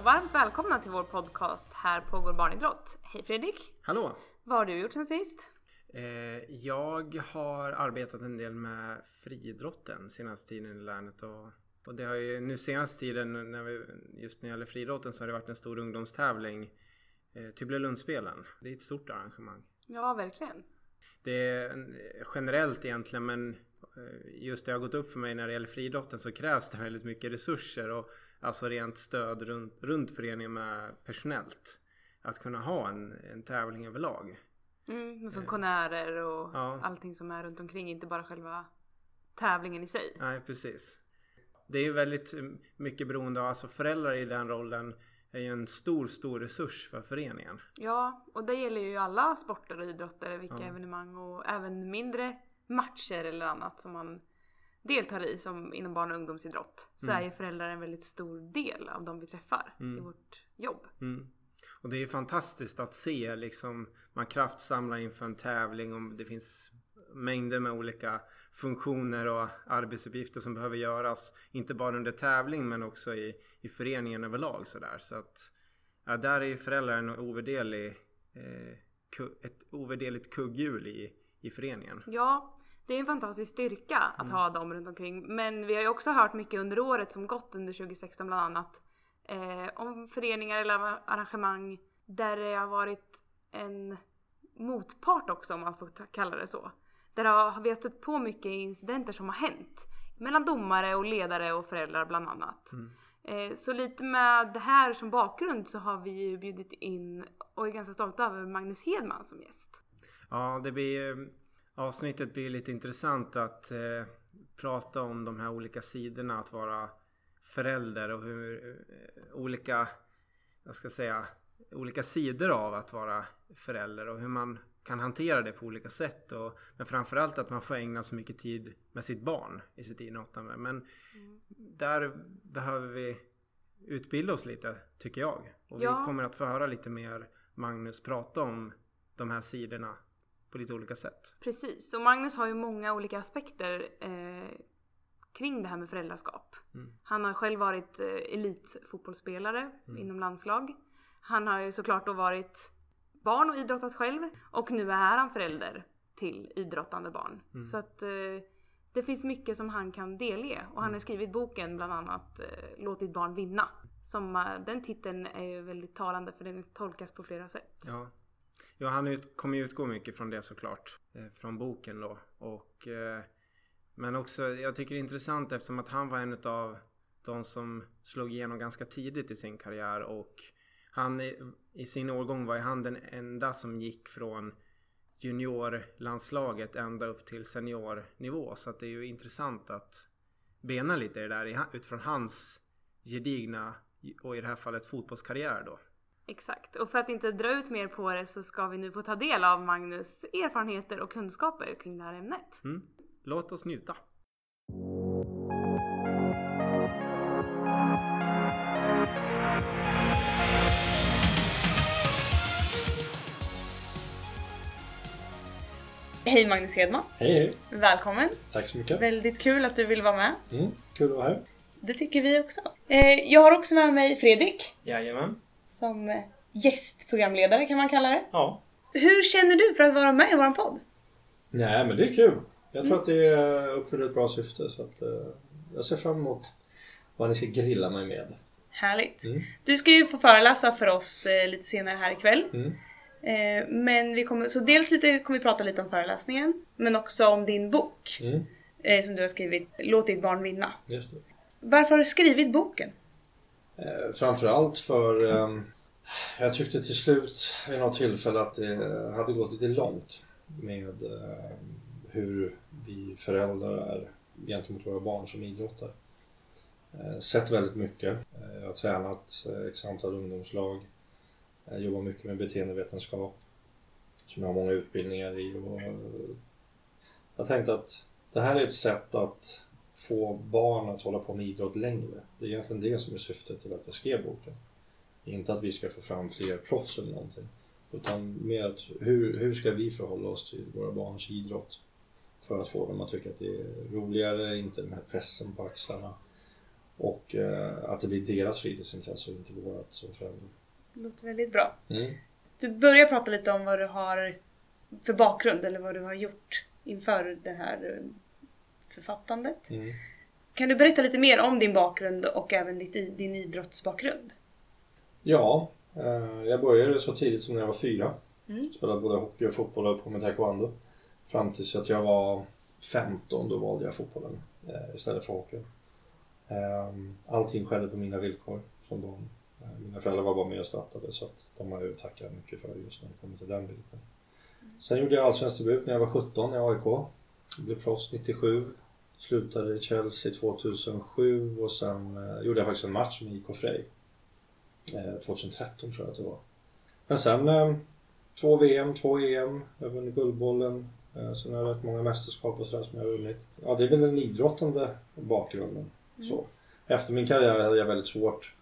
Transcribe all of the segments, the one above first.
Och varmt välkomna till vår podcast Här pågår barnidrott. Hej Fredrik! Hallå! Vad har du gjort sen sist? Eh, jag har arbetat en del med friidrotten senaste tiden i länet och, och det har ju nu senaste tiden när vi, just när det gäller friidrotten så har det varit en stor ungdomstävling eh, Tybblelundsspelen. Det är ett stort arrangemang. Ja, verkligen. Det är en- generellt egentligen men eh, just det har gått upp för mig när det gäller friidrotten så krävs det väldigt mycket resurser och alltså rent stöd runt, runt föreningen med personellt. Att kunna ha en, en tävling överlag. Mm, med funktionärer och Ja. allting som är runt omkring, inte bara själva tävlingen i sig. Nej, precis. Det är ju väldigt mycket beroende av, alltså föräldrar i den rollen är ju en stor, stor resurs för föreningen. Ja, och det gäller ju alla sporter och idrotter, vilka Ja. evenemang och även mindre matcher eller annat som man deltar i som inom barn och ungdomsidrott. Så Mm. är ju föräldrar en väldigt stor del av de vi träffar i Mm. vårt jobb. Mm. Och det är ju fantastiskt att se liksom man kraftsamlar inför en tävling och det finns mängder med olika funktioner och arbetsuppgifter som behöver göras. Inte bara under tävling men också i, i föreningen överlag sådär. Så att ja, där är ju föräldrar en ovärderlig, eh, ett ovärderligt kugghjul i, i föreningen. Ja, det är en fantastisk styrka att Mm. ha dem runt omkring. Men vi har ju också hört mycket under året som gått under 2016 bland annat. Eh, om föreningar eller arrangemang där det har varit en motpart också om man får kalla det så. Där har, vi har stött på mycket incidenter som har hänt. Mellan domare och ledare och föräldrar bland annat. Mm. Eh, så lite med det här som bakgrund så har vi ju bjudit in och är ganska stolta över Magnus Hedman som gäst. Ja, det blir avsnittet blir lite intressant att eh, prata om de här olika sidorna att vara förälder och hur eh, olika, jag ska säga, olika sidor av att vara förälder och hur man kan hantera det på olika sätt. Och, men framförallt att man får ägna så mycket tid med sitt barn i sitt idrottande. Men där behöver vi utbilda oss lite, tycker jag. Och Ja. vi kommer att få höra lite mer Magnus prata om de här sidorna på lite olika sätt. Precis, och Magnus har ju många olika aspekter eh, kring det här med föräldraskap. Mm. Han har själv varit eh, elitfotbollsspelare Mm. inom landslag. Han har ju såklart då varit barn och idrottat själv och nu är han förälder till idrottande barn. Mm. Så att eh, det finns mycket som han kan delge och han Mm. har skrivit boken bland annat eh, Låt ditt barn vinna. Som, eh, den titeln är ju väldigt talande för den tolkas på flera sätt. Ja, ja han ut, kommer ju utgå mycket från det såklart. Eh, från boken då. Och, eh, men också, jag tycker det är intressant eftersom att han var en av de som slog igenom ganska tidigt i sin karriär. Och han i, i sin årgång var ju han den enda som gick från juniorlandslaget ända upp till seniornivå. Så att det är ju intressant att bena lite i det där utifrån hans gedigna och i det här fallet fotbollskarriär då. Exakt, och för att inte dra ut mer på det så ska vi nu få ta del av Magnus erfarenheter och kunskaper kring det här ämnet. Mm. Låt oss njuta. Hej Magnus Hedman, Hej hej! välkommen! Tack så mycket! Väldigt kul att du vill vara med. Mm, kul att vara här. Det tycker vi också. Eh, jag har också med mig Fredrik Jajamän. Som eh, gästprogramledare kan man kalla det. Ja. Hur känner du för att vara med i vår podd? Nej men det är kul. Jag tror att det uppfyller ett bra syfte så att eh, jag ser fram emot vad ni ska grilla mig med. Härligt. Mm. Du ska ju få föreläsa för oss eh, lite senare här ikväll. Mm. Eh, men vi kommer, så dels lite, kommer vi prata lite om föreläsningen, men också om din bok Mm, eh, som du har skrivit, Låt ditt barn vinna. just det. Varför har du skrivit boken? Eh, framförallt för ehm, jag tyckte till slut vid något tillfälle att det hade gått lite långt med ehm, hur vi föräldrar är gentemot våra barn som idrottar. Eh, sett väldigt mycket. Eh, jag har tränat x antal ungdomslag. Jag jobbar mycket med beteendevetenskap som jag har många utbildningar i. Och jag tänkte att det här är ett sätt att få barn att hålla på med idrott längre. Det är egentligen det som är syftet till att jag skrev boken. Inte att vi ska få fram fler proffs eller någonting. Utan mer att hur, hur ska vi förhålla oss till våra barns idrott? För att få dem att tycka att det är roligare, inte den här pressen på axlarna. Och eh, att det blir deras fritidsintresse och inte vårat som föräldrar. Det låter väldigt bra. Mm. Du börjar prata lite om vad du har för bakgrund eller vad du har gjort inför det här eh, författandet. Mm. Kan du berätta lite mer om din bakgrund och även ditt, din idrottsbakgrund? Ja, eh, jag började så tidigt som när jag var fyra. Mm. Spelade både hockey och fotboll och på med taekwondo. Fram tills att jag var 15, då valde jag fotbollen eh, istället för hockeyn. Eh, allting skedde på mina villkor som barn. Mina föräldrar var bara med och stöttade så att de har jag tacka mycket för just när det kommer till den biten. Sen gjorde jag allsvensk debut när jag var 17 i AIK. Blev proffs 97. Slutade i Chelsea 2007 och sen eh, gjorde jag faktiskt en match med IK Frej. Eh, 2013 tror jag att det var. Men sen eh, två VM, två EM, jag har vunnit Guldbollen. Eh, sen har jag rätt många mästerskap och sådär som jag har vunnit. Ja, det är väl den idrottande bakgrunden. Så. Efter min karriär hade jag väldigt svårt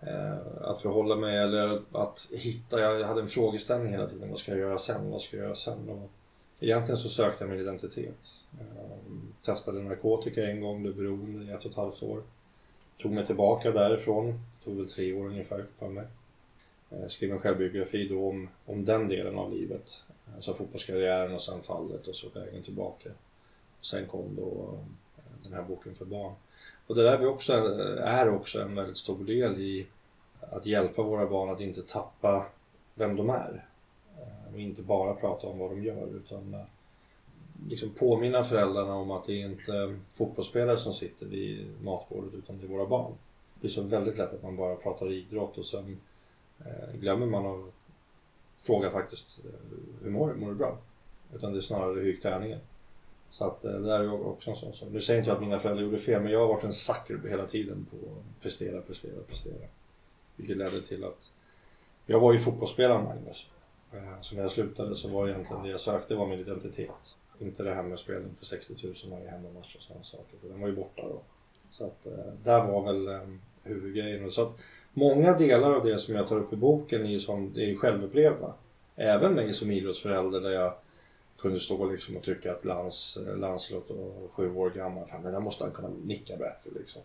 eh, att förhålla mig eller att hitta. Jag hade en frågeställning hela tiden. Vad ska jag göra sen? Vad ska jag göra sen? Och egentligen så sökte jag min identitet. Ehm, testade narkotika en gång, blev beroende i ett och ett halvt år. Tog mig tillbaka därifrån. Det tog väl tre år ungefär för mig. Ehm, skrev en självbiografi då om, om den delen av livet. Alltså fotbollskarriären och sen fallet och så vägen tillbaka. Sen kom då den här boken för barn. Och det där är också, är också en väldigt stor del i att hjälpa våra barn att inte tappa vem de är. Och inte bara prata om vad de gör utan eh, liksom påminna föräldrarna om att det är inte eh, fotbollsspelare som sitter vid matbordet utan det är våra barn. Det blir så väldigt lätt att man bara pratar idrott och sen eh, glömmer man att fråga faktiskt hur mår du? Mår du bra? Utan det är snarare hur gick träningen? Så att det där är också en sån sak. Nu säger inte jag att mina föräldrar gjorde fel men jag har varit en sucker hela tiden på att prestera, prestera, prestera. Vilket ledde till att jag var ju fotbollsspelare Magnus. Eh, Så när jag slutade så var egentligen det jag sökte var min identitet. Inte det här med spelning för 60 000 varje hemmamatch och sådana saker. För den var ju borta då. Så att eh, där var väl eh, huvudgrejen. Så att många delar av det som jag tar upp i boken är ju, som, det är ju självupplevda. Även mig som idrottsförälder där jag kunde stå liksom och tycka att Lans, Lancelot och sju år gammal, fan det där måste han kunna nicka bättre liksom.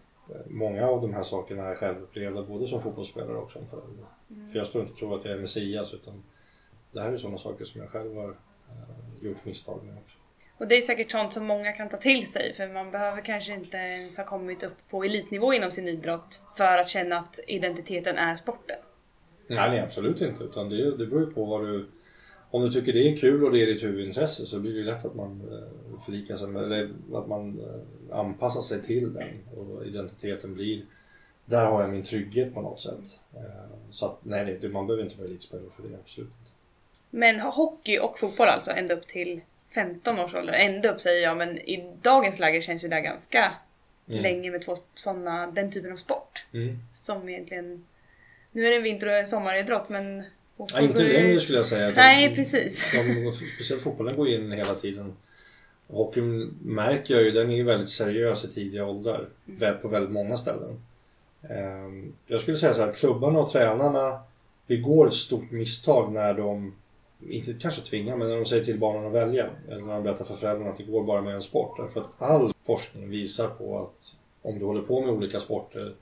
Många av de här sakerna är självupplevda både som fotbollsspelare och som förälder. För jag står inte och tror att jag är Messias utan det här är sådana saker som jag själv har eh, gjort misstag med också. Och det är säkert sånt som många kan ta till sig för man behöver kanske inte ens ha kommit upp på elitnivå inom sin idrott för att känna att identiteten är sporten. Nej, nej absolut inte. Utan det, det beror ju på vad du... Om du tycker det är kul och det är ditt huvudintresse så blir det ju lätt att man eh, förlikar sig med, eller att man eh, anpassar sig till den och identiteten blir där har jag min trygghet på något sätt. Så att nej, man behöver inte vara elitspelare för det, absolut inte. Men hockey och fotboll alltså ända upp till 15 års ålder. Ända upp säger jag men i dagens läge känns ju det ganska Mm. länge med två såna, den typen av sport. Mm. Som egentligen... Nu är det en vinter och en sommaridrott men... Ja, inte längre skulle jag säga. De- Nej precis. De, speciellt fotbollen går in hela tiden. Hockeyn märker jag ju, den är ju väldigt seriös i tidiga åldrar. Väl på väldigt många ställen. Ehm, Jag skulle säga så här, klubbarna och tränarna begår ett stort misstag när de, inte kanske tvinga, men när de säger till barnen att välja. Eller när de berättar för föräldrarna att det går bara med en sport. Därför att all forskning visar på att om du håller på med olika sporter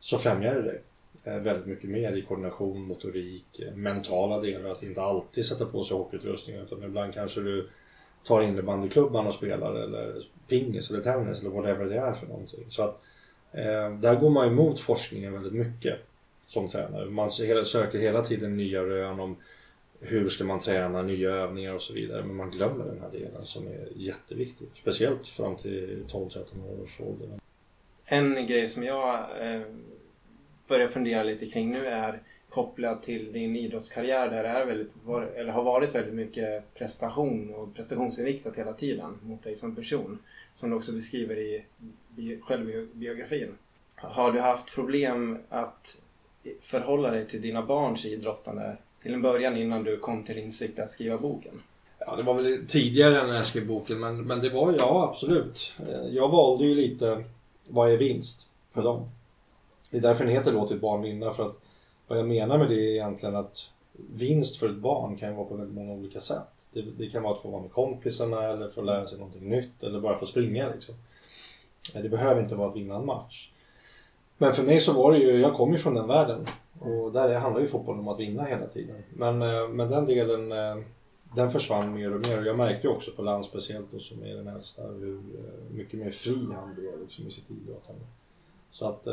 så främjar det dig eh, väldigt mycket mer i koordination, motorik, eh, mentala delar. Att inte alltid sätta på sig hockeyutrustning utan ibland kanske du tar innebandyklubban och spelar eller pingis eller tennis eller whatever det är för någonting. Så att eh, där går man emot forskningen väldigt mycket som tränare. Man söker hela tiden nya rön om hur ska man träna, nya övningar och så vidare. Men man glömmer den här delen som är jätteviktig. Speciellt fram till 12-13 års ålder. En grej som jag eh, börjar fundera lite kring nu är kopplad till din idrottskarriär där det är väldigt, eller har varit väldigt mycket prestation och prestationsinriktat hela tiden mot dig som person. Som du också beskriver i självbiografin. Har du haft problem att förhålla dig till dina barns idrottande till en början innan du kom till insikt att skriva boken? Ja, det var väl tidigare när jag skrev boken men, men det var ja absolut. Eh, jag valde ju lite vad är vinst för dem. Det är därför den heter Låt typ, ditt barn vinna för att vad jag menar med det är egentligen att vinst för ett barn kan ju vara på väldigt många olika sätt. Det, det kan vara att få vara med kompisarna eller få lära sig någonting nytt eller bara få springa liksom. Eh, det behöver inte vara att vinna en match. Men för mig så var det ju, jag kom ju från den världen och där handlar ju fotboll om att vinna hela tiden. Men, eh, men den delen eh, den försvann mer och mer och jag märkte ju också på land speciellt och som är den äldsta hur eh, mycket mer fri han blev liksom, i sitt idrottande. Så att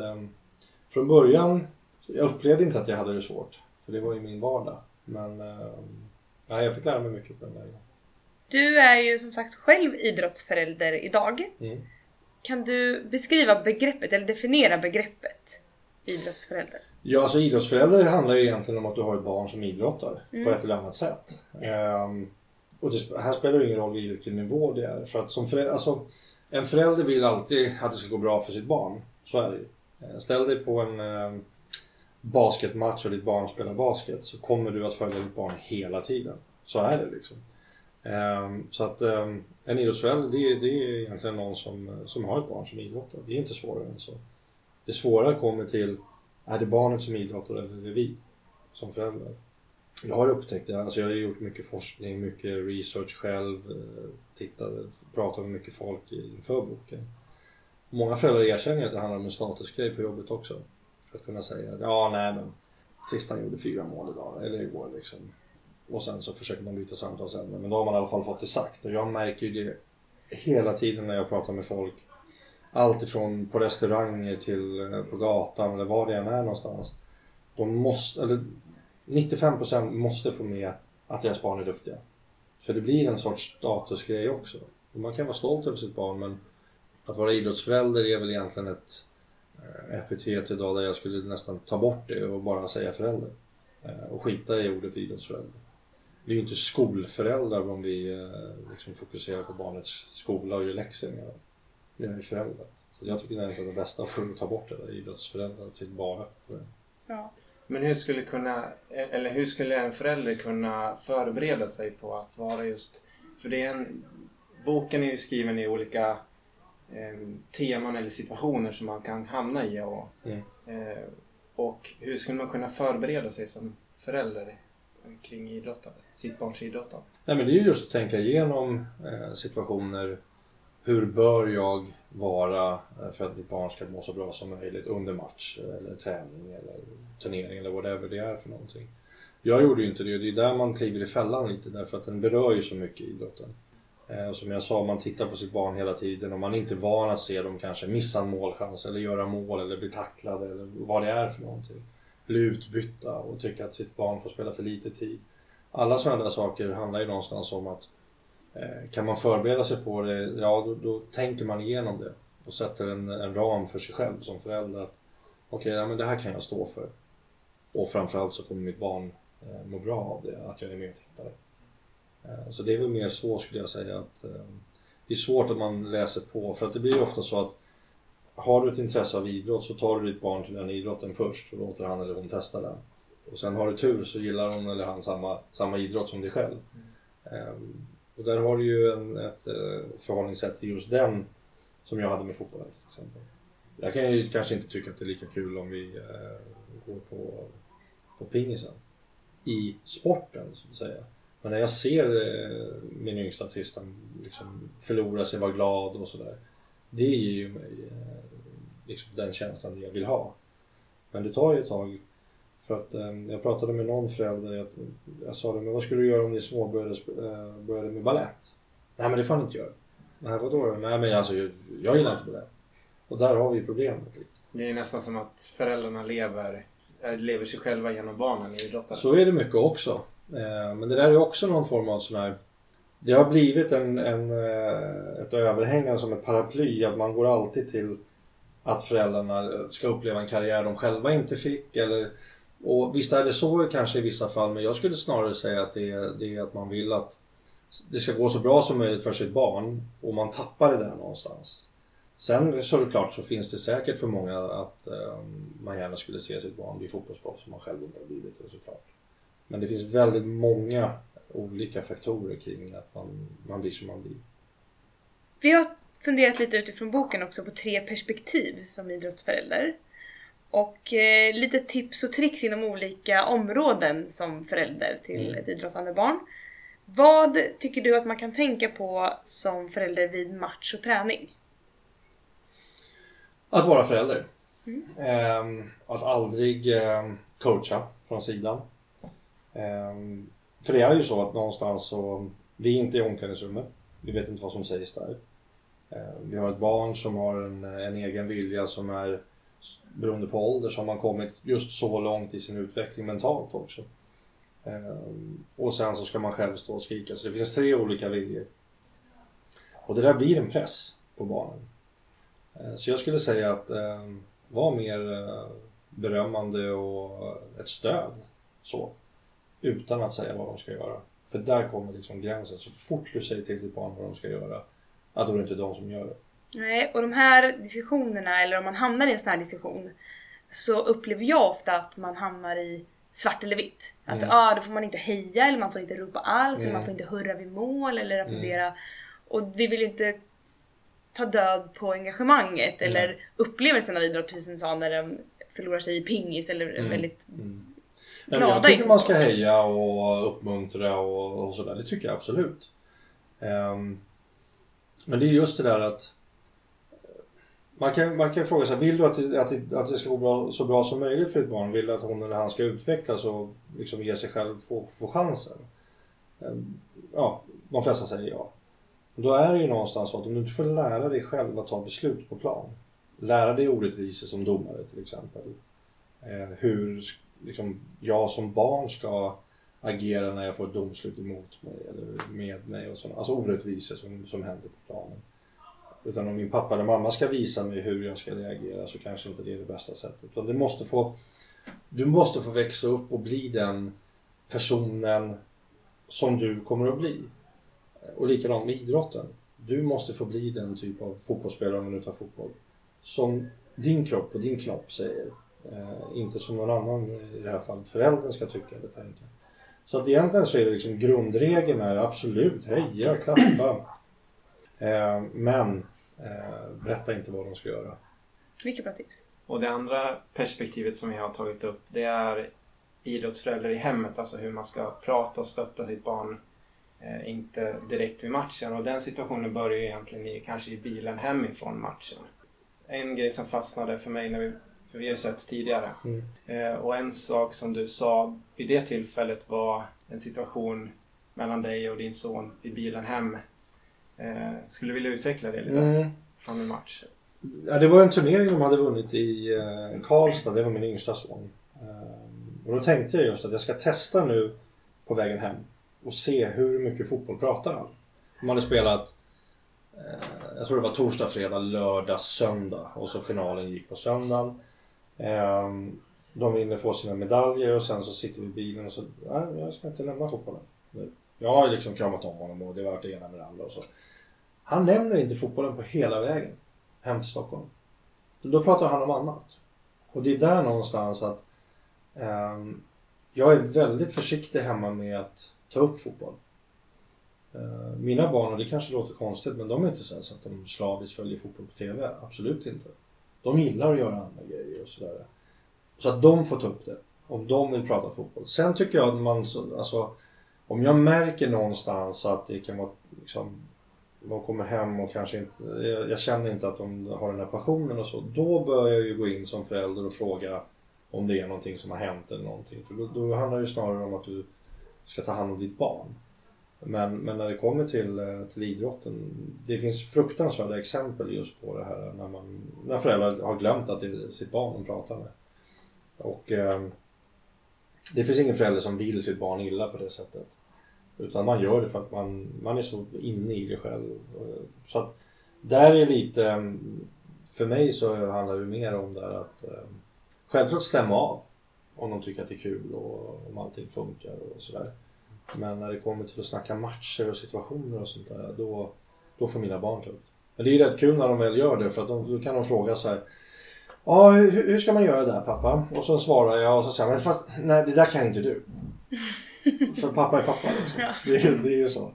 från början, jag upplevde inte att jag hade det svårt. För det var ju min vardag. Men ja, jag fick lära mig mycket på den vägen. Du är ju som sagt själv idrottsförälder idag. Mm. Kan du beskriva begreppet eller definiera begreppet idrottsförälder? Ja, alltså idrottsförälder handlar ju egentligen om att du har ett barn som idrottar mm. på ett eller annat sätt. Um, och det, här spelar det ingen roll vilken nivå det är. För att som förälder, alltså, en förälder vill alltid att det ska gå bra för sitt barn. Så är det ju. Eh, ställ dig på en um, basketmatch och ditt barn spelar basket så kommer du att följa ditt barn hela tiden. Så är det liksom. Um, så att um, en idrottsförälder det, det är egentligen någon som, som har ett barn som idrottar. Det är inte svårare än så. Det svåra kommer till är det barnet som idrottar eller är det vi som föräldrar? Jag har upptäckt det. Alltså jag har gjort mycket forskning, mycket research själv. tittade, tittat, pratat med mycket folk inför boken. Många föräldrar erkänner att det handlar om en statusgrej på jobbet också. Att kunna säga ja, nej men sist han gjorde fyra mål idag eller igår liksom. Och sen så försöker man byta samtalsämne. Men då har man i alla fall fått det sagt. Och jag märker ju det hela tiden när jag pratar med folk allt ifrån på restauranger till eh, på gatan eller var det än är någonstans. De måste, eller 95% måste få med att deras barn är duktiga. För det blir en sorts statusgrej också. Man kan vara stolt över sitt barn men att vara idrottsförälder är väl egentligen ett eh, epitet idag där jag skulle nästan ta bort det och bara säga förälder. Eh, och skita i ordet idrottsförälder. Vi är ju inte skolföräldrar om vi liksom fokuserar på barnets skola och gör läxor förälder. Så jag tycker det är det bästa att ta bort det där idrottsföräldrar till bara. Ja. Men hur skulle, kunna, eller hur skulle en förälder kunna förbereda sig på att vara just... För det är en, boken är ju skriven i olika eh, teman eller situationer som man kan hamna i. Och, mm. eh, och hur skulle man kunna förbereda sig som förälder kring idrottande, sitt barns idrottande? Nej men det är ju just att tänka igenom eh, situationer hur bör jag vara eh, för att mitt barn ska må så bra som möjligt under match eh, eller träning eller turnering eller whatever det är för någonting. Jag gjorde ju inte det och det är där man kliver i fällan lite därför att den berör ju så mycket idrotten. Eh, som jag sa, man tittar på sitt barn hela tiden och man är inte van att se dem kanske missa en målchans eller göra mål eller bli tacklade eller vad det är för någonting. Bli utbytta och tycka att sitt barn får spela för lite tid. Alla sådana där saker handlar ju någonstans om att kan man förbereda sig på det, ja då, då tänker man igenom det och sätter en, en ram för sig själv som förälder. Okej, okay, ja, men det här kan jag stå för. Och framförallt så kommer mitt barn eh, må bra av det, att jag är med och tittar. Eh, så det är väl mer så skulle jag säga att eh, det är svårt att man läser på för att det blir ju ofta så att har du ett intresse av idrott så tar du ditt barn till den idrotten först och låter han eller hon testa den. Och sen har du tur så gillar hon eller han samma, samma idrott som dig själv. Mm. Och där har du ju en, ett eh, förhållningssätt till just den som jag hade med fotbollen till exempel. Jag kan ju kanske inte tycka att det är lika kul om vi eh, går på, på pingisen i sporten så att säga. Men när jag ser eh, min yngsta artist liksom förlora sig, vara glad och sådär. Det ger ju mig eh, liksom den känslan jag vill ha. Men det tar ju ett tag för att um, jag pratade med någon förälder. Jag, jag sa det, men vad skulle du göra om din små började, uh, började med balett? Nej men det får han inte göra. Nej vadå? Nej men alltså jag, jag gillar inte balett. Och där har vi problemet. Liksom. Det är nästan som att föräldrarna lever, eh, lever sig själva genom barnen i idrotten. Så är det mycket också. Uh, men det där är också någon form av sån här det har blivit en, en, ett överhängande som ett paraply att man går alltid till att föräldrarna ska uppleva en karriär de själva inte fick eller och visst är det så kanske i vissa fall men jag skulle snarare säga att det är, det är att man vill att det ska gå så bra som möjligt för sitt barn och man tappar det där någonstans. Sen såklart så finns det säkert för många att um, man gärna skulle se sitt barn bli fotbollsproffs som man själv inte har blivit det såklart. Men det finns väldigt många olika faktorer kring att man, man blir som man blir. Vi har funderat lite utifrån boken också på tre perspektiv som idrottsförälder. Och eh, lite tips och tricks inom olika områden som förälder till mm. ett idrottande barn. Vad tycker du att man kan tänka på som förälder vid match och träning? Att vara förälder. Eh, att aldrig eh, coacha från sidan. Eh, för det är ju så att någonstans så, vi är inte i omklädningsrummet. Vi vet inte vad som sägs där. Eh, vi har ett barn som har en, en egen vilja som är beroende på ålder så har man kommit just så långt i sin utveckling mentalt också. Ehm, och sen så ska man själv stå och skrika. Så det finns tre olika viljor. Och det där blir en press på barnen. Ehm, så jag skulle säga att ehm, var mer eh, berömmande och ett stöd. Så. Utan att säga vad de ska göra. För där kommer liksom gränsen. Så fort du säger till ditt barn vad de ska göra, att då är det inte de som gör det. Nej, och de här diskussionerna, eller om man hamnar i en sån här diskussion, så upplever jag ofta att man hamnar i svart eller vitt. Att Mm. ah, då får man inte heja, eller man får inte ropa alls, eller Mm. man får inte hurra vid mål eller applådera. Och vi vill ju inte ta död på engagemanget eller upplevelsen av idrott, precis som du sa, när de förlorar sig i pingis eller Mm. väldigt Mm. Glada jag tycker man ska heja och uppmuntra och, och sådär. Det tycker jag absolut. Ehm, men det är just det där att man kan, man kan fråga sig, vill du att det, att det, att det ska gå bra, så bra som möjligt för ditt barn? Vill du att hon eller han ska utvecklas och liksom ge sig själv få, få chansen? Ehm, ja, de flesta säger ja. Då är det ju någonstans så att om du inte får lära dig själv att ta beslut på plan. Lära dig orättvisor som domare till exempel. Eh, hur liksom, jag som barn ska agera när jag får ett domslut emot mig eller med mig och sådana. Alltså orättvisor som, som händer på planen. Utan om min pappa eller mamma ska visa mig hur jag ska reagera så kanske inte det är det bästa sättet. Utan du måste få, du måste få växa upp och bli den personen som du kommer att bli. Och likadant med idrotten. Du måste få bli den typ av fotbollsspelare, om du nu tar fotboll, som din kropp och din knopp säger. Eh, inte som någon annan, i det här fallet föräldern, ska tycka eller tänka. Så att egentligen så är det liksom grundregeln är absolut heja, klappa. Eh, men berätta inte vad de ska göra. mycket bra tips. Och det andra perspektivet som vi har tagit upp det är idrottsförälder i hemmet. Alltså hur man ska prata och stötta sitt barn. Eh, inte direkt vid matchen. Och den situationen börjar ju egentligen i, kanske i bilen hemifrån matchen. En grej som fastnade för mig när vi, för vi har ju setts tidigare. Mm. Eh, och en sak som du sa vid det tillfället var en situation mellan dig och din son i bilen hem. Eh, skulle vilja utveckla det lite? Mm. Från en match? Ja, det var en turnering de hade vunnit i eh, Karlstad, det var min yngsta son. Eh, och då tänkte jag just att jag ska testa nu på vägen hem och se hur mycket fotboll pratar han. De hade spelat, eh, jag tror det var torsdag, fredag, lördag, söndag och så finalen gick på söndagen. Eh, de vinner, får sina medaljer och sen så sitter vi i bilen och så, nej jag ska inte lämna fotbollen nu. Jag har liksom kramat om honom och det har varit det ena med det andra och så. Han nämner inte fotbollen på hela vägen hem till Stockholm. Då pratar han om annat. Och det är där någonstans att eh, jag är väldigt försiktig hemma med att ta upp fotboll. Eh, mina barn, och det kanske låter konstigt, men de är inte så att de slaviskt följer fotboll på TV. Absolut inte. De gillar att göra andra grejer och sådär. Så att de får ta upp det. Om de vill prata fotboll. Sen tycker jag att man, alltså, om jag märker någonstans att det kan vara liksom de kommer hem och kanske inte, jag, jag känner inte att de har den här passionen och så. Då bör jag ju gå in som förälder och fråga om det är någonting som har hänt eller någonting. För då, då handlar det snarare om att du ska ta hand om ditt barn. Men, men när det kommer till, eh, till idrotten, det finns fruktansvärda exempel just på det här när, man, när föräldrar har glömt att det är sitt barn de pratar med. Och eh, det finns ingen förälder som vill sitt barn illa på det sättet. Utan man gör det för att man, man är så inne i det själv. Eh, så att där är lite, eh, för mig så handlar det mer om där att eh, självklart stämma av om de tycker att det är kul och om allting funkar och sådär. Men när det kommer till att snacka matcher och situationer och sånt där, då, då får mina barn ta upp det. Men det är rätt kul när de väl gör det för att de, då kan de fråga så här. Ja, hur, hur ska man göra det här pappa? Och så svarar jag och så säger jag, fast nej det där kan inte du. För pappa är pappa liksom. Ja. det, är- det är ju så.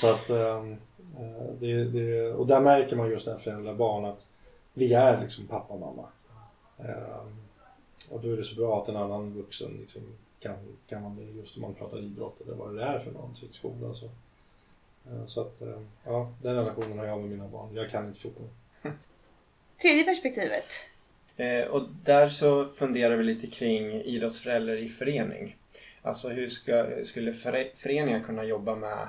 Så att, ehm, eh, det, det, och där märker man just det här föräldrar barn att vi är liksom pappa och mamma. Ehm, och då är det så bra att en annan vuxen liksom kan, kan vara med just om man pratar idrott eller vad det är för någonting, skola så. Eh, Så att, ja, den relationen har jag med mina barn. Jag kan inte fotboll. Tredje perspektivet. Eh, och där så funderar vi lite kring idrottsförälder i förening. Alltså hur ska, skulle föreningar kunna jobba med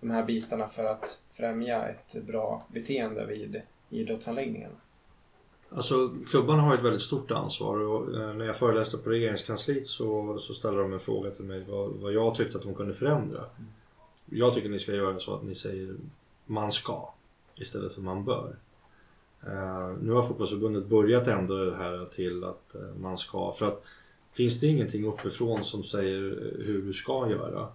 de här bitarna för att främja ett bra beteende vid idrottsanläggningarna? Alltså klubbarna har ett väldigt stort ansvar och eh, när jag föreläste på regeringskansliet så, så ställde de en fråga till mig vad, vad jag tyckte att de kunde förändra. Mm. Jag tycker ni ska göra så att ni säger man ska istället för man bör. Uh, nu har fotbollsförbundet börjat ändra det här till att uh, man ska. För att finns det ingenting uppifrån som säger eh, hur du ska göra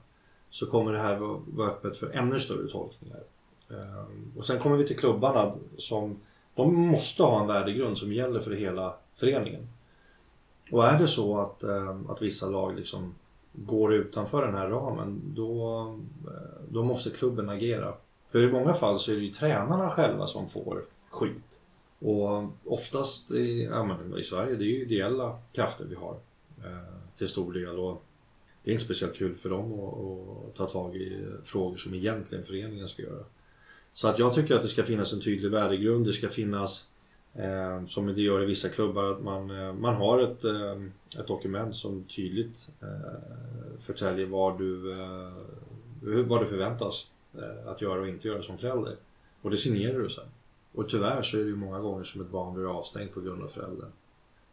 så kommer det här vara, öppet för ännu större tolkningar. Ehm, och sen kommer vi till klubbarna som de måste ha en värdegrund som gäller för hela föreningen. Och är det så att, ehm, att vissa lag liksom går utanför den här ramen då, eh, då måste klubben agera. För i många fall så är det ju tränarna själva som får skit. Och oftast i, ja, i Sverige, det är ju ideella krafter vi har Eh, till stor del. Och det är inte speciellt kul för dem att, att, ta tag i frågor som egentligen föreningen ska göra. Så att jag tycker att det ska finnas en tydlig värdegrund. Det ska finnas, eh, som det gör i vissa klubbar, att man, eh, man har ett, eh, ett dokument som tydligt eh, förtäljer vad du, eh, vad du förväntas Eh, att göra och inte göra som förälder. Och det signerar du sen. Och tyvärr så är det ju många gånger som ett barn blir avstängt på grund av föräldern.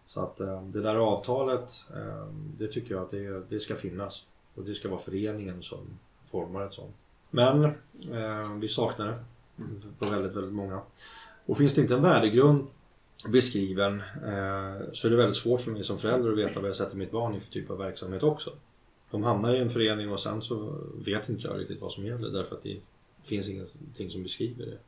Så att eh, det där avtalet, eh, det tycker jag att det, det ska finnas. Och det ska vara föreningen som formar ett sånt. Men eh, vi saknar det på väldigt, väldigt många. Och finns det inte en värdegrund beskriven så är det väldigt svårt för mig som förälder att veta vad jag sätter mitt barn i för typ av verksamhet också de hamnar i en förening och sen så vet inte jag riktigt vad som gäller därför att det finns ingenting som beskriver det.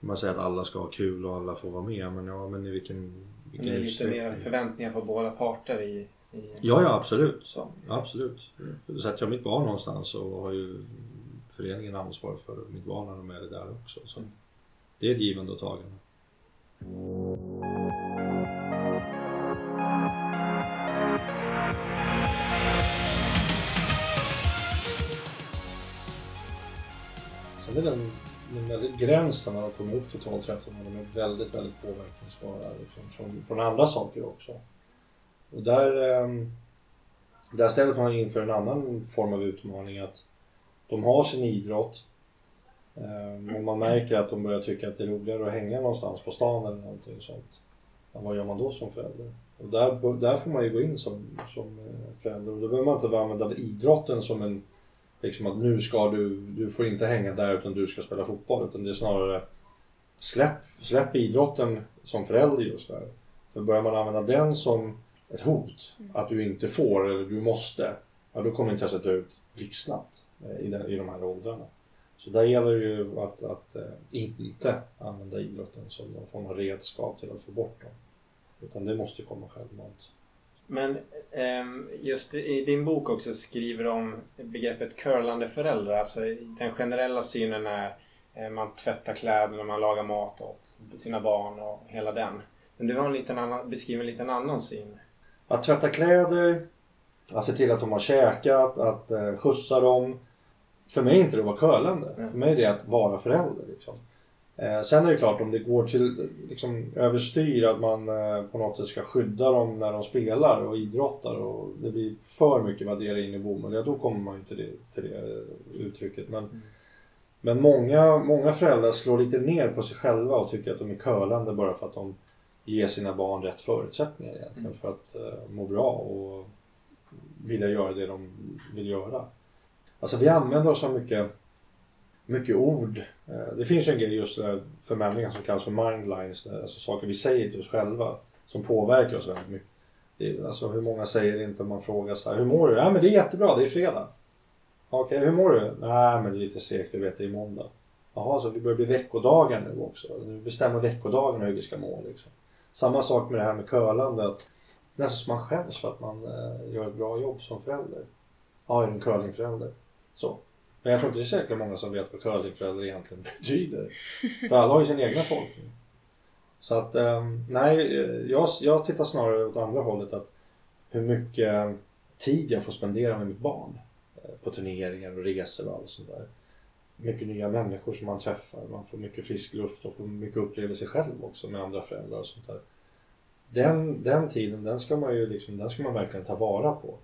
Man säger att alla ska ha kul och alla får vara med men ja men i vilken, vilken Det är lite mer förväntningar på båda parter i, i Ja ja absolut. Så. Absolut. Sätter jag mitt barn någonstans så har ju föreningen ansvar för mitt barn när de är där också. Så mm. Det är ett givande och tagande. Sen är den, den väldigt gräns när de kommer upp till 12-13. De är väldigt, väldigt påverkningsbara liksom, från, från andra saker också. Och där, ehm, där ställs man inför en annan form av utmaning att de har sin idrott ehm, och man märker att de börjar tycka att det är roligare att hänga någonstans på stan eller någonting sånt. Men vad gör man då som förälder? Och där, där får man ju gå in som, som eh, förälder och då behöver man inte använda idrotten som en liksom att nu ska du, du får inte hänga där utan du ska spela fotboll. Utan det är snarare släpp, släpp idrotten som förälder just där. För börjar man använda den som ett hot, mm. att du inte får eller du måste, ja då kommer intresset ut blixtsnabbt eh, i, den, i de här åldrarna. Så där gäller det ju att, att äh, inte använda idrotten som någon form av redskap till att få bort dem. Utan det måste komma självmant. Men ehm, just i din bok också skriver du om begreppet curlande föräldrar. Alltså den generella synen är eh, man tvättar kläderna, man lagar mat åt sina barn och hela den. Men du har en liten annan, beskriver en liten annan syn. Att tvätta kläder, att se till att de har käkat, att eh, skjutsa dem. För mig är inte det att vara curlande. Mm. För mig är det att vara förälder. Liksom. Eh, sen är det klart om det går till liksom, överstyr att man eh, på något sätt ska skydda dem när de spelar och idrottar och det blir för mycket värdera in i bomull, ja då kommer man ju till det, till det uttrycket. Men, mm. men många, många föräldrar slår lite ner på sig själva och tycker att de är curlande bara för att de ger sina barn rätt förutsättningar egentligen mm. för att uh, må bra och vilja göra det de vill göra. Alltså vi använder oss av mycket mycket ord. Eh, det finns ju en grej just för människan som kallas för mindlines, alltså saker vi säger till oss själva som påverkar oss väldigt mycket. Alltså hur många säger inte om man frågar så här, hur mår du? Ja men det är jättebra, det är fredag. Okej, okay, hur mår du? Nej men det är lite segt, du vet det är måndag. Jaha, så vi börjar bli veckodagar nu också. Alltså, nu bestämmer veckodagarna hur vi ska må liksom. Samma sak med det här med curlande. Att nästan som man skäms för att man eh, gör ett bra jobb som förälder. Ja, är du en curlingförälder. Så. Men jag tror inte det är säkert många som vet vad curlingföräldrar egentligen betyder. För alla har ju sin egna tolkning. Så att um, nej, jag, jag tittar snarare åt andra hållet att hur mycket tid jag får spendera med mitt barn. Eh, på turneringar och resor och allt sånt där. Mycket nya människor som man träffar. Man får mycket frisk luft och får mycket upplevelse själv också med andra föräldrar och sånt där. den, den tiden den ska man ju liksom, den ska man verkligen ta vara på.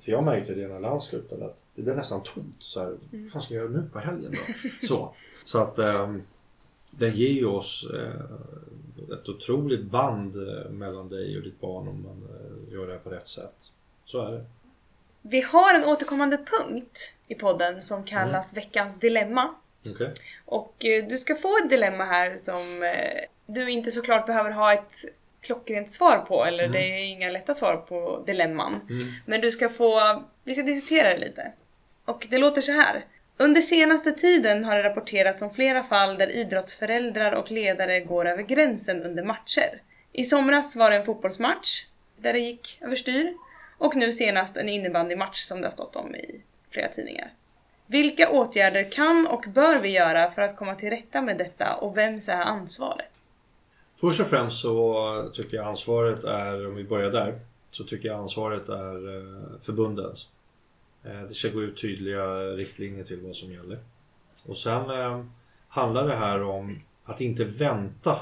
För jag märkte det när Lans slutade att det blev nästan tomt. Så här, vad fan ska jag göra nu på helgen då? Så, så att um, den ger ju oss uh, ett otroligt band uh, mellan dig och ditt barn om man uh, gör det här på rätt sätt. Så är det. Vi har en återkommande punkt i podden som kallas veckans dilemma. Okej? Och eh, du ska få ett dilemma här som eh, du inte såklart behöver ha ett klockrent svar på, eller Mm. det är inga lätta svar på dilemman. Mm. Men du ska få, vi ska diskutera det lite. Och det låter så här. Under senaste tiden har det rapporterats om flera fall där idrottsföräldrar och ledare går över gränsen under matcher. I somras var det en fotbollsmatch där det gick överstyr och nu senast en innebandymatch som det har stått om i flera tidningar. Vilka åtgärder kan och bör vi göra för att komma till rätta med detta och vems är ansvaret? Först och främst så tycker jag ansvaret är, om vi börjar där, så tycker jag ansvaret är eh, förbundens. Eh, det ska gå ut tydliga riktlinjer till vad som gäller. Och sen eh, handlar det här om att inte vänta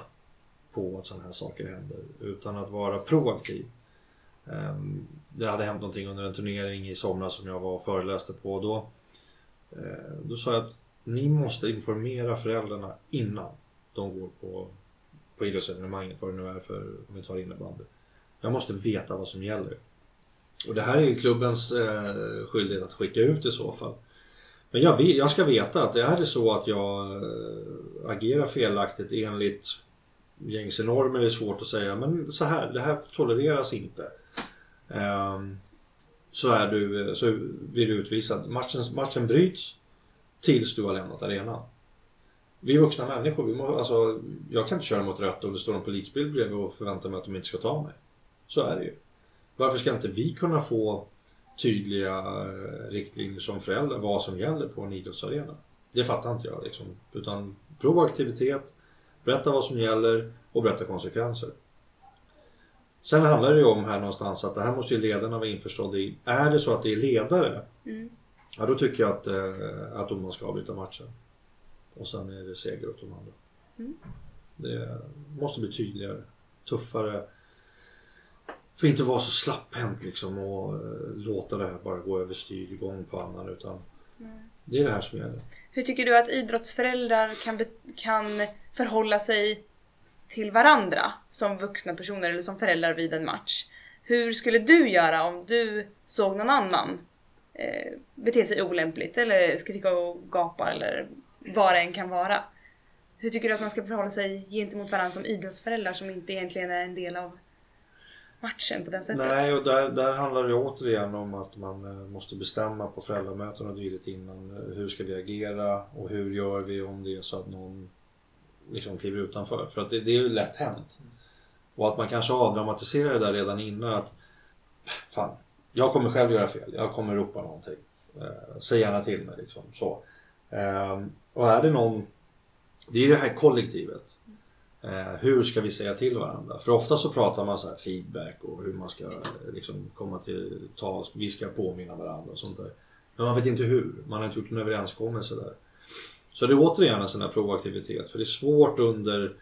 på att sådana här saker händer utan att vara proaktiv. Eh, Det hade hänt någonting under en turnering i somras som jag var och föreläste på och då, eh, då sa jag att ni måste informera föräldrarna innan de går på på idrottsevenemanget, vad det nu är för, om vi tar innebandy. Jag måste veta vad som gäller. Och det här är ju klubbens eh, skyldighet att skicka ut i så fall. Men jag, vet, jag ska veta att är det så att jag eh, agerar felaktigt enligt gängse normer är det svårt att säga men så här, det här tolereras inte. Ehm, så, är du, så blir du utvisad. Matchen, matchen bryts tills du har lämnat arenan. Vi är vuxna människor. Vi må, alltså, jag kan inte köra mot rött om det står en polisbil bredvid och förväntar mig att de inte ska ta mig. Så är det ju. Varför ska inte vi kunna få tydliga eh, riktlinjer som föräldrar vad som gäller på en idrottsarena? Det fattar inte jag liksom. Utan proaktivitet, berätta vad som gäller och berätta konsekvenser. Sen handlar det ju om här någonstans att det här måste ju ledarna vara införstådda i. Är det så att det är ledare, Mm. ja då tycker jag att, eh, att domaren ska avbryta matchen. Och sen är det seger åt de andra. Mm. Det måste bli tydligare, tuffare. För inte vara så slapphänt liksom och eh, låta det här bara gå överstyr gång på annan utan det är det här som gäller. Hur tycker du att idrottsföräldrar kan, kan förhålla sig till varandra som vuxna personer eller som föräldrar vid en match? Hur skulle du göra om du såg någon annan eh, bete sig olämpligt eller skrika och gapa eller vad det än kan vara? Hur tycker du att man ska förhålla sig gentemot varandra som idrottsföräldrar som inte egentligen är en del av matchen på det sättet? Nej, och där, där handlar det återigen om att man eh, måste bestämma på föräldramöten och dylikt innan. Eh, hur ska vi agera och hur gör vi om det är så att någon liksom kliver utanför? För att det, det är ju lätt hänt. Och att man kanske avdramatiserar det där redan innan. att Fan, jag kommer själv göra fel. Jag kommer ropa någonting. Eh, säg gärna till mig liksom. Så. Ehm, och är det någon... Det är det här kollektivet. Eh, hur ska vi säga till varandra? För ofta så pratar man så här feedback och hur man ska liksom komma till tals. Vi ska påminna varandra och sånt där. Men man vet inte hur. Man har inte gjort en överenskommelse där. Så det är återigen en sån här proaktivitet. För det är svårt under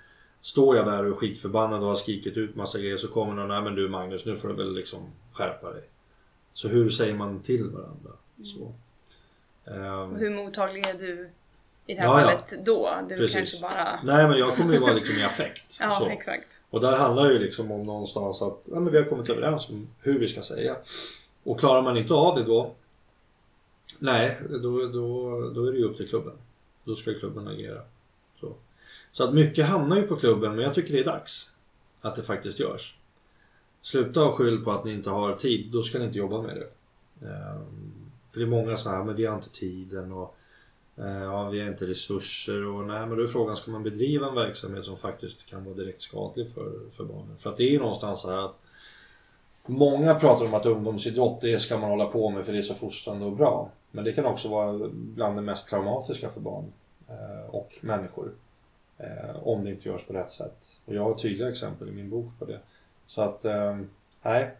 Står jag där och är skitförbannad och har skrikit ut massa grejer så kommer någon, nej men du Magnus nu får du väl liksom skärpa dig. Så hur säger man till varandra? Så. Ehm, Och hur mottaglig är du i det här Ja, ja. fallet då? Du Precis. kanske bara... Nej men jag kommer ju vara liksom i affekt. Ja, så. exakt. Och där handlar det ju liksom om någonstans att ja, men vi har kommit överens om hur vi ska säga. Och klarar man inte av det då Nej, då, då, då är det ju upp till klubben. Då ska klubben agera. Så, så att mycket hamnar ju på klubben men jag tycker det är dags att det faktiskt görs. Sluta ha skyll på att ni inte har tid, då ska ni inte jobba med det. Ehm, För det är många så här, men vi har inte tiden och Eh, ja, vi har inte resurser och nej men då är frågan, ska man bedriva en verksamhet som faktiskt kan vara direkt skadlig för, för barnen? För att det är ju någonstans så här att Många pratar om att ungdomsidrott det ska man hålla på med för det är så fostrande och bra. Men det kan också vara bland det mest traumatiska för barn eh, och människor. Eh, om det inte görs på rätt sätt. Och jag har tydliga exempel i min bok på det. Så att, nej.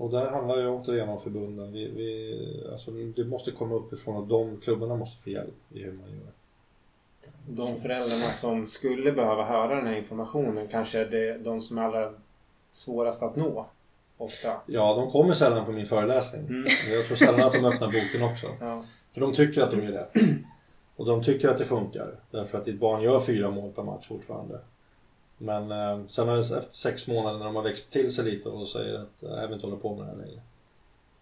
Och där handlar det återigen om förbunden. Vi, vi, alltså, det måste komma uppifrån och de klubbarna måste få hjälp i hur man gör. De föräldrarna som skulle behöva höra den här informationen kanske är de som är allra svårast att nå? Ofta. Ja, de kommer sällan på min föreläsning. Mm. Jag tror sällan att de öppnar boken också. Ja. För de tycker att de gör rätt. Och de tycker att det funkar. Därför att ditt barn gör fyra mål per match fortfarande. Men eh, sen har det, efter sex månader när de har växt till sig lite och säger att jag vill inte hålla på med det här längre.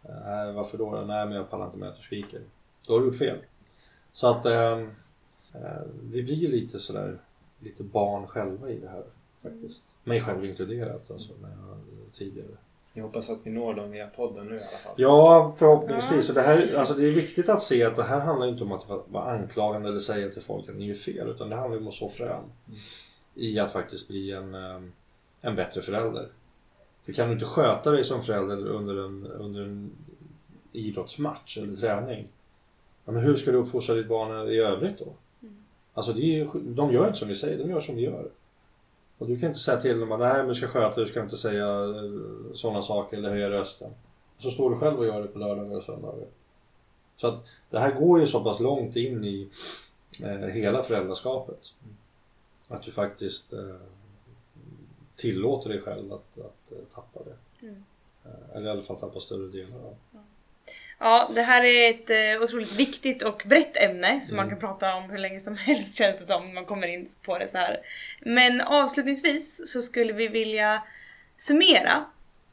Eh, varför då? Nej men jag pallar inte med att du skriker. Då har du gjort fel. Så att eh, eh, vi blir lite sådär lite barn själva i det här faktiskt. Mig själv inkluderat alltså när jag, tidigare. Jag hoppas att vi når dem via podden nu i alla fall. Ja, förhoppningsvis. Så det, här, alltså det är viktigt att se att det här handlar inte om att vara anklagande eller säga till folk att ni är fel. Utan det handlar om att så frön. I att faktiskt bli en, eh, en bättre förälder. För kan du inte sköta dig som förälder under en, under en idrottsmatch eller träning. Ja, men hur ska du uppfostra ditt barn i övrigt då? Alltså det är, de gör inte som vi säger, de gör som vi gör. Och du kan inte säga till dem att nej men du ska sköta dig, du ska inte säga sådana saker eller höja rösten. Så står du själv och gör det på lördagar och söndagar. Så att det här går ju så pass långt in i eh, hela föräldraskapet. Att du faktiskt eh, tillåter dig själv att, att eh, tappa det. Mm. Eh, eller i alla fall tappa större delar av. Ja, det här är ett otroligt viktigt och brett ämne som man Mm. kan prata om hur länge som helst känns det som när man kommer in på det så här. Men avslutningsvis så skulle vi vilja summera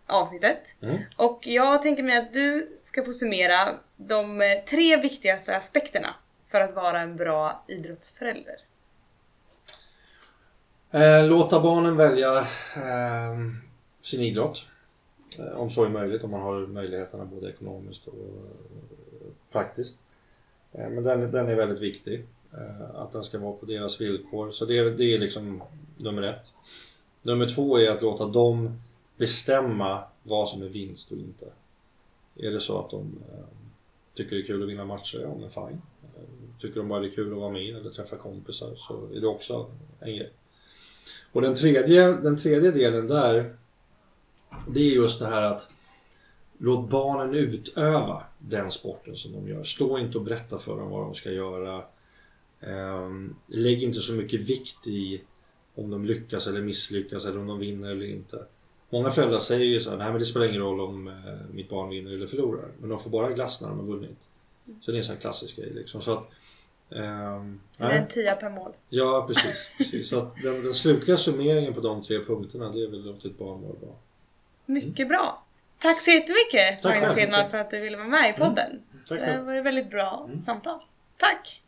avsnittet. Mm. Och jag tänker mig att du ska få summera de tre viktigaste aspekterna för att vara en bra idrottsförälder. Eh, låta barnen välja eh, sin idrott. Eh, om så är möjligt, om man har möjligheterna både ekonomiskt och eh, praktiskt. Eh, men den, den är väldigt viktig. Eh, att den ska vara på deras villkor. Så det, det är liksom nummer ett. Nummer två är att låta dem bestämma vad som är vinst och inte. Är det så att de eh, tycker det är kul att vinna matcher, ja men fine. Ehm, tycker de bara det är kul att vara med eller träffa kompisar så är det också en grej. Och den tredje, den tredje delen där Det är just det här att Låt barnen utöva den sporten som de gör. Stå inte och berätta för dem vad de ska göra. Ehm, lägg inte så mycket vikt i om de lyckas eller misslyckas eller om de vinner eller inte. Många föräldrar säger ju så här, nej men det spelar ingen roll om eh, mitt barn vinner eller förlorar. Men de får bara glass när de har vunnit. Så det är en sån här klassisk grej liksom. Så att, ehm, nej. En tia per mål. Ja, precis. precis. Så att den, den slutliga summeringen på de tre punkterna det är väl att ditt barn mår bra. Mycket bra. Tack så jättemycket Tack Magnus Hedman för att du ville vara med i podden. Tack Det var ett väldigt bra samtal. Tack!